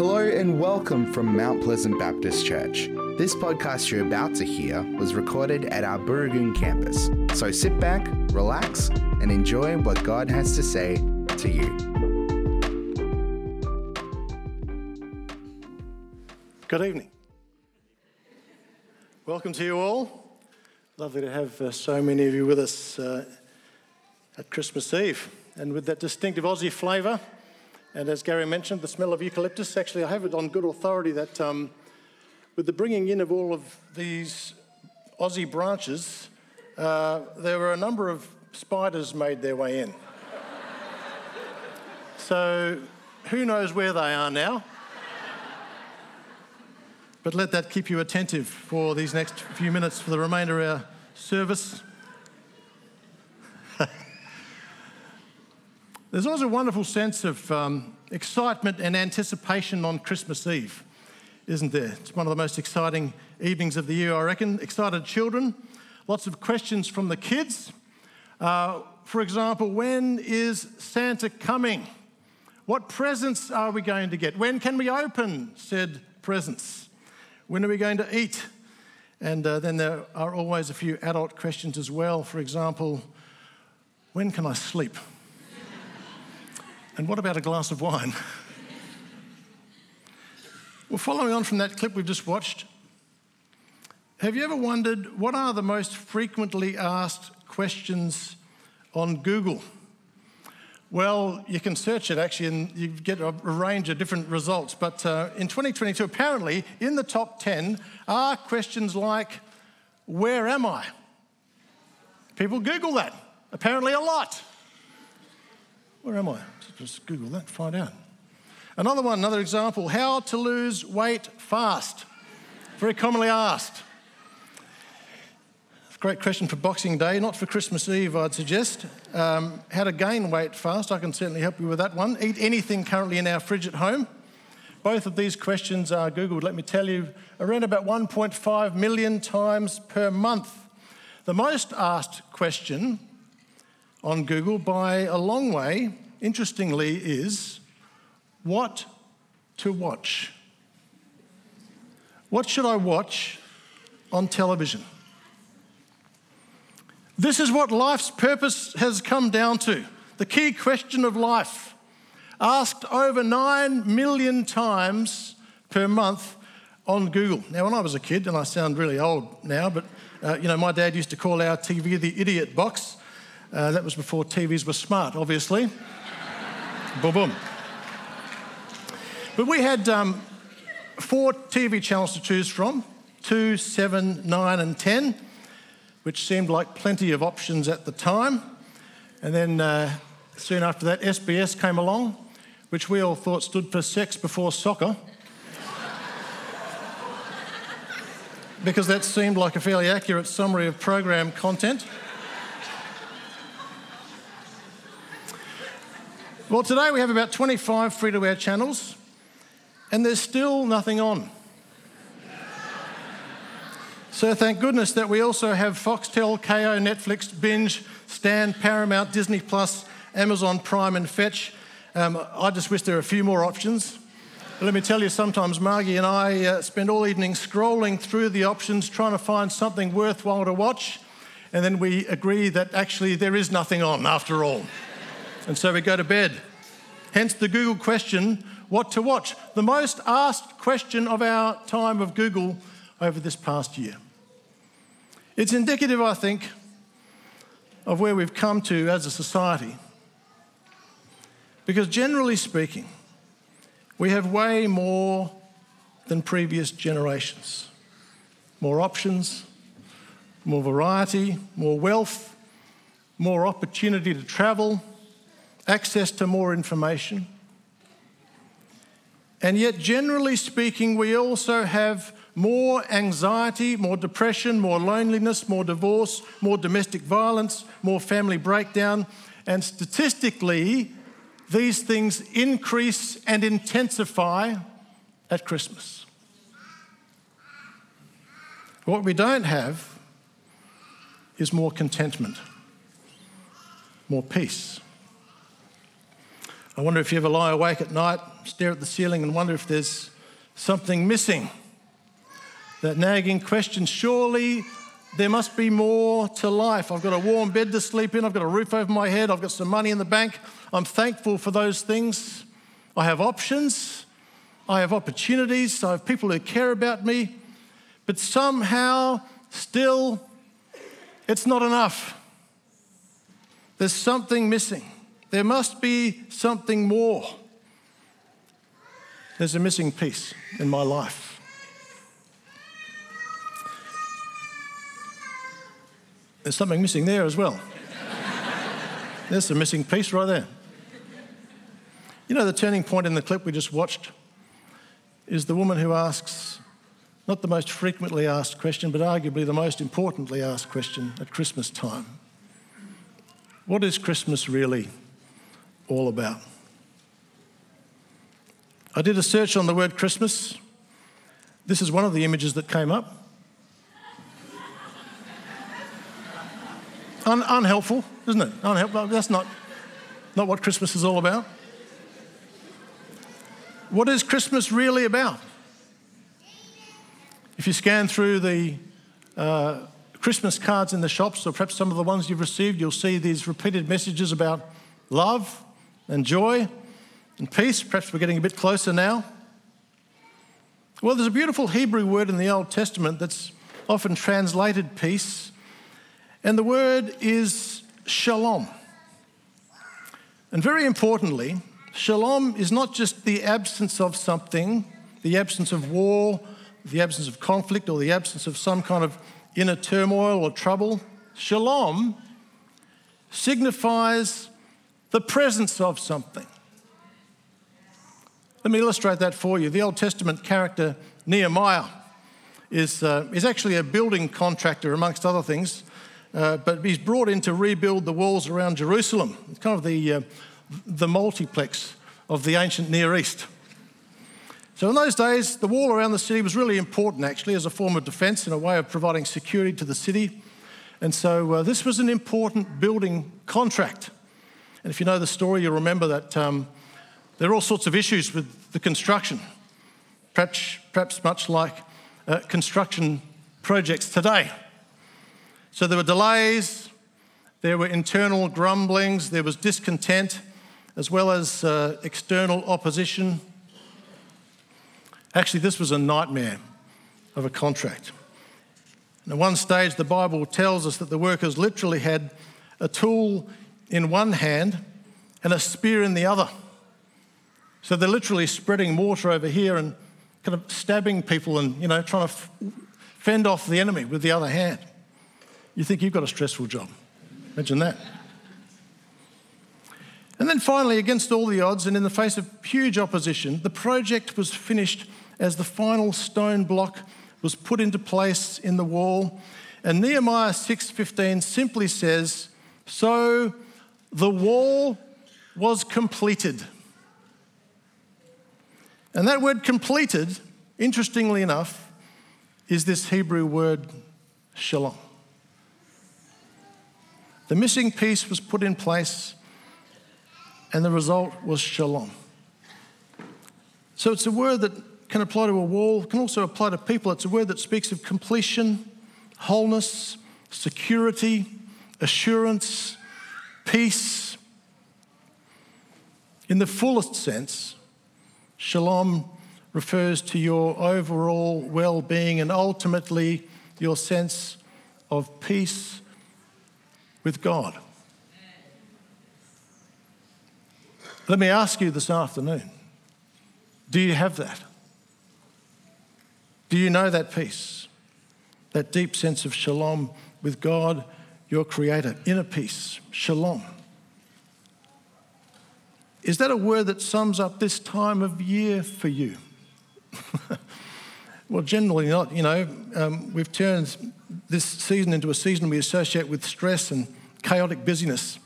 Hello and welcome from Mount Pleasant Baptist Church. This podcast you're about to hear was recorded at our Booragoon campus. So sit back, relax, and enjoy what God has to say to you. Good evening. Welcome to you all. Lovely to have uh, so many of you with us uh, at Christmas Eve and with that distinctive Aussie flavour. And as Gary mentioned, the smell of eucalyptus. Actually, I have it on good authority that um, with the bringing in of all of these Aussie branches, uh, there were a number of spiders made their way in. so who knows where they are now? But let that keep you attentive for these next few minutes for the remainder of our service. There's always a wonderful sense of um, excitement and anticipation on Christmas Eve, isn't there? It's one of the most exciting evenings of the year, I reckon. Excited children, lots of questions from the kids. Uh, for example, when is Santa coming? What presents are we going to get? When can we open said presents? When are we going to eat? And uh, then there are always a few adult questions as well. For example, when can I sleep? And what about a glass of wine? well, following on from that clip we've just watched, have you ever wondered what are the most frequently asked questions on Google? Well, you can search it actually and you get a range of different results. But uh, in 2022, apparently in the top 10 are questions like, Where am I? People Google that, apparently a lot. Where am I? Just Google that, find out. Another one, another example how to lose weight fast. Very commonly asked. Great question for Boxing Day, not for Christmas Eve, I'd suggest. Um, how to gain weight fast, I can certainly help you with that one. Eat anything currently in our fridge at home. Both of these questions are Googled, let me tell you, around about 1.5 million times per month. The most asked question on Google by a long way interestingly, is what to watch. What should I watch on television? This is what life's purpose has come down to the key question of life, asked over 9 million times per month on Google. Now, when I was a kid, and I sound really old now, but uh, you know, my dad used to call our TV the idiot box. Uh, that was before TVs were smart, obviously boom, boom. But we had um, four TV channels to choose from two, seven, nine, and 10, which seemed like plenty of options at the time. And then uh, soon after that, SBS came along, which we all thought stood for sex before soccer. because that seemed like a fairly accurate summary of program content. Well, today we have about 25 free to air channels, and there's still nothing on. So thank goodness that we also have Foxtel, Kayo, Netflix, Binge, Stan, Paramount, Disney Plus, Amazon Prime, and Fetch. Um, I just wish there were a few more options. But let me tell you, sometimes Margie and I uh, spend all evening scrolling through the options, trying to find something worthwhile to watch, and then we agree that actually there is nothing on after all. And so we go to bed. Hence the Google question, what to watch? The most asked question of our time of Google over this past year. It's indicative, I think, of where we've come to as a society. Because generally speaking, we have way more than previous generations more options, more variety, more wealth, more opportunity to travel access to more information. And yet, generally speaking, we also have more anxiety, more depression, more loneliness, more divorce, more domestic violence, more family breakdown. And statistically, these things increase and intensify at Christmas. What we don't have is more contentment, more peace I wonder if you ever lie awake at night, stare at the ceiling, and wonder if there's something missing. That nagging question surely there must be more to life. I've got a warm bed to sleep in, I've got a roof over my head, I've got some money in the bank. I'm thankful for those things. I have options, I have opportunities, I have people who care about me, but somehow, still, it's not enough. There's something missing. There must be something more. There's a missing piece in my life. There's something missing there as well. There's a missing piece right there. You know, the turning point in the clip we just watched is the woman who asks not the most frequently asked question, but arguably the most importantly asked question at Christmas time What is Christmas really all about? I did a search on the word Christmas. This is one of the images that came up. Un- unhelpful, isn't it? Unhelpful. That's not, not what Christmas is all about. What is Christmas really about? If you scan through the uh, Christmas cards in the shops, or perhaps some of the ones you've received, you'll see these repeated messages about love and joy and peace. Perhaps we're getting a bit closer now. Well, there's a beautiful Hebrew word in the Old Testament that's often translated peace and the word is shalom. And very importantly, shalom is not just the absence of something, the absence of war, the absence of conflict, or the absence of some kind of inner turmoil or trouble. Shalom signifies the presence of something. Let me illustrate that for you. The Old Testament character Nehemiah is, uh, is actually a building contractor, amongst other things. Uh, but he's brought in to rebuild the walls around Jerusalem. It's kind of the, uh, the multiplex of the ancient Near East. So, in those days, the wall around the city was really important actually as a form of defence and a way of providing security to the city. And so, uh, this was an important building contract. And if you know the story, you'll remember that um, there are all sorts of issues with the construction, perhaps, perhaps much like uh, construction projects today. So there were delays, there were internal grumblings, there was discontent, as well as uh, external opposition. Actually, this was a nightmare of a contract. And at one stage, the Bible tells us that the workers literally had a tool in one hand and a spear in the other. So they're literally spreading mortar over here and kind of stabbing people and, you know, trying to f- fend off the enemy with the other hand. You think you've got a stressful job. Imagine that. And then finally, against all the odds and in the face of huge opposition, the project was finished as the final stone block was put into place in the wall. And Nehemiah 6:15 simply says, "So the wall was completed." And that word completed, interestingly enough, is this Hebrew word shalom. The missing piece was put in place, and the result was shalom. So it's a word that can apply to a wall, can also apply to people. It's a word that speaks of completion, wholeness, security, assurance, peace. In the fullest sense, shalom refers to your overall well being and ultimately your sense of peace with God. Let me ask you this afternoon do you have that? Do you know that peace? That deep sense of shalom with God, your Creator, inner peace, shalom. Is that a word that sums up this time of year for you? well, generally not. You know, um, we've turned this season into a season we associate with stress and chaotic busyness.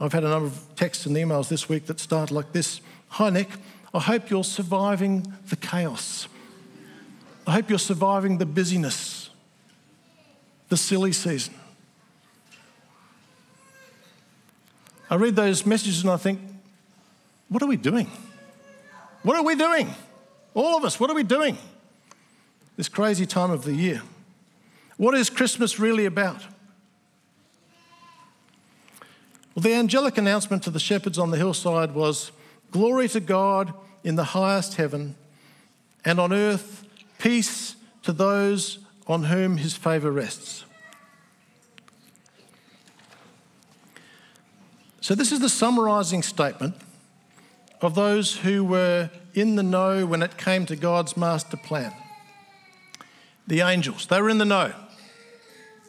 I've had a number of texts and emails this week that start like this Hi, Nick. I hope you're surviving the chaos. I hope you're surviving the busyness, the silly season. I read those messages and I think, what are we doing? What are we doing? All of us, what are we doing this crazy time of the year? What is Christmas really about? Well, the angelic announcement to the shepherds on the hillside was Glory to God in the highest heaven, and on earth, peace to those on whom his favour rests. So, this is the summarising statement of those who were in the know when it came to God's master plan. The angels, they were in the know.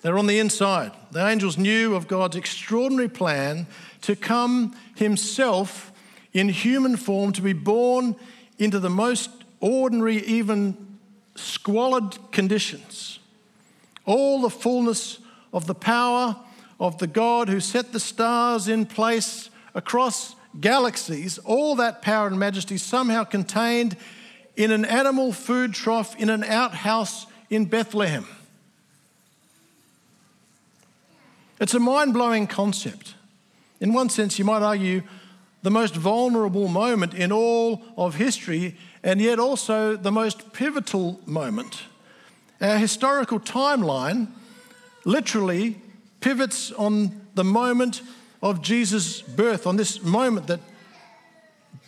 They're on the inside. The angels knew of God's extraordinary plan to come himself in human form, to be born into the most ordinary, even squalid conditions. All the fullness of the power of the God who set the stars in place across galaxies, all that power and majesty somehow contained in an animal food trough in an outhouse in Bethlehem. It's a mind blowing concept. In one sense, you might argue the most vulnerable moment in all of history, and yet also the most pivotal moment. Our historical timeline literally pivots on the moment of Jesus' birth, on this moment that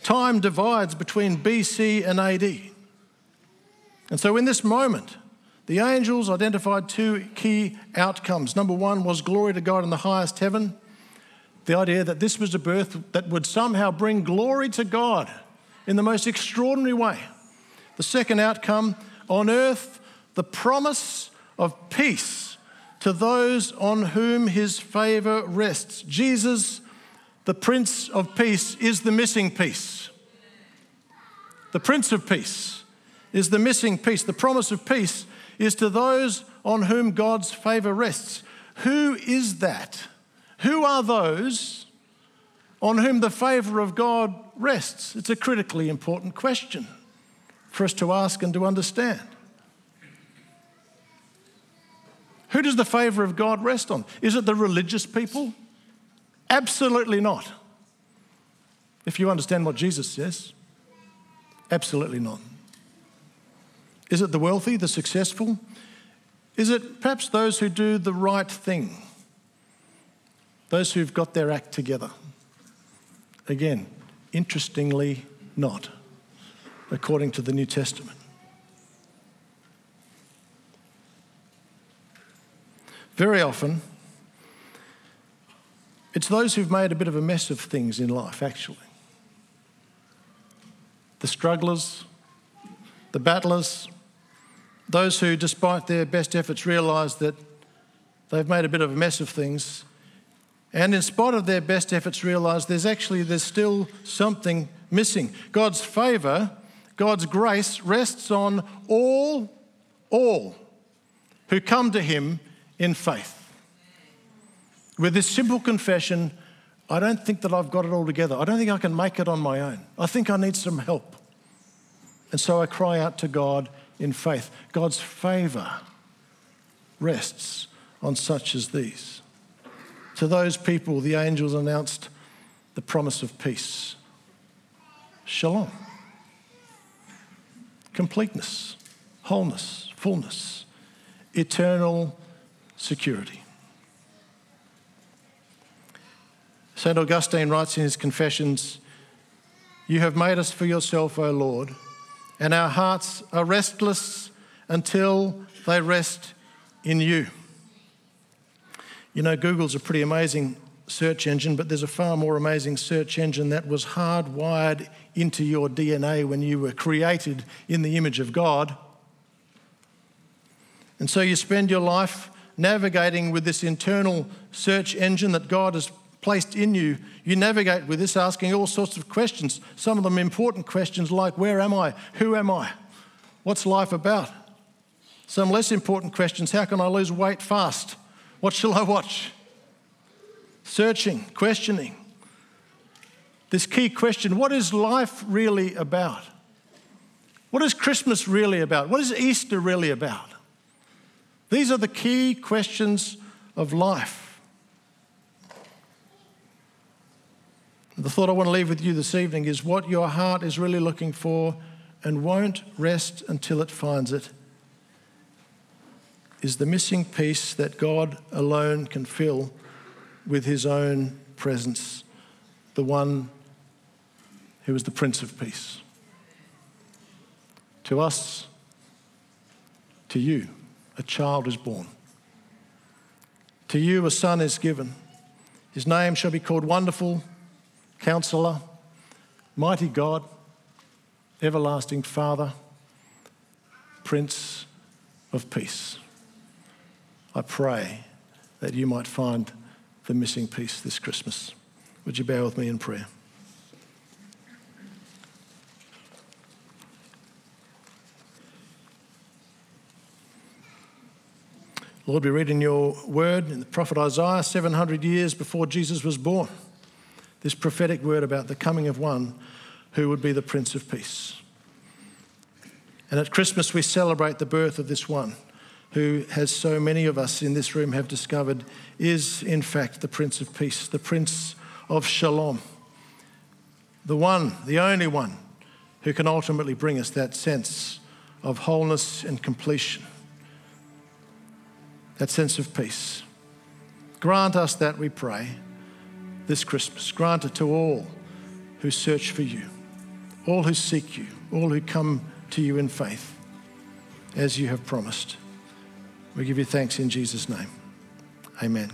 time divides between BC and AD. And so, in this moment, the angels identified two key outcomes. Number one was glory to God in the highest heaven. The idea that this was a birth that would somehow bring glory to God in the most extraordinary way. The second outcome on earth, the promise of peace to those on whom his favor rests. Jesus, the Prince of Peace, is the missing piece. The Prince of Peace is the missing piece. The promise of peace is to those on whom God's favor rests. Who is that? Who are those on whom the favor of God rests? It's a critically important question for us to ask and to understand. Who does the favor of God rest on? Is it the religious people? Absolutely not. If you understand what Jesus says, absolutely not. Is it the wealthy, the successful? Is it perhaps those who do the right thing? Those who've got their act together? Again, interestingly, not, according to the New Testament. Very often, it's those who've made a bit of a mess of things in life, actually. The strugglers, the battlers, those who, despite their best efforts, realise that they've made a bit of a mess of things, and in spite of their best efforts, realise there's actually there's still something missing. God's favour, God's grace rests on all, all who come to Him in faith. With this simple confession, I don't think that I've got it all together. I don't think I can make it on my own. I think I need some help. And so I cry out to God in faith. God's favour rests on such as these. To those people, the angels announced the promise of peace shalom, completeness, wholeness, fullness, eternal security. St. Augustine writes in his Confessions You have made us for yourself, O Lord and our hearts are restless until they rest in you. You know, Google's a pretty amazing search engine, but there's a far more amazing search engine that was hardwired into your DNA when you were created in the image of God. And so you spend your life navigating with this internal search engine that God has placed in you, you navigate with this asking all sorts of questions. Some of them important questions like where am I? Who am I? What's life about? Some less important questions how can I lose weight fast? What shall I watch? Searching, questioning. This key question what is life really about? What is Christmas really about? What is Easter really about? These are the key questions of life. The thought I want to leave with you this evening is what your heart is really looking for and won't rest until it finds it is the missing piece that God alone can fill with his own presence, the one who is the Prince of Peace. To us, to you, a child is born. To you, a son is given. His name shall be called Wonderful, Counselor, Mighty God, Everlasting Father, Prince of Peace. I pray that you might find the missing piece this Christmas. Would you bear with me in prayer? Lord, we read in your word in the prophet Isaiah 700 years before Jesus was born, this prophetic word about the coming of one who would be the Prince of Peace. And at Christmas, we celebrate the birth of this one who, as so many of us in this room have discovered, is in fact the Prince of Peace, the Prince of Shalom, the one, the only one who can ultimately bring us that sense of wholeness and completion, that sense of peace. Grant us that, we pray, this Christmas. Grant it to all who search for you, all who seek you, all who come to you in faith, as you have promised. We give you thanks in Jesus' name. Amen.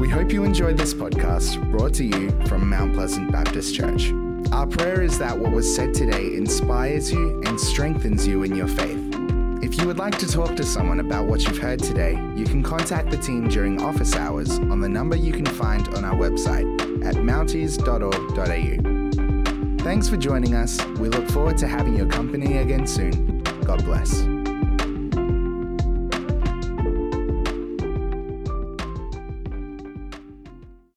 We hope you enjoyed this podcast brought to you from Mount Pleasant Baptist Church. Our prayer is that what was said today inspires you and strengthens you in your faith. If you would like to talk to someone about what you've heard today, you can contact the team during office hours on the number you can find on our website at mounties.org.au. Thanks for joining us. We look forward to having your company again soon. God bless.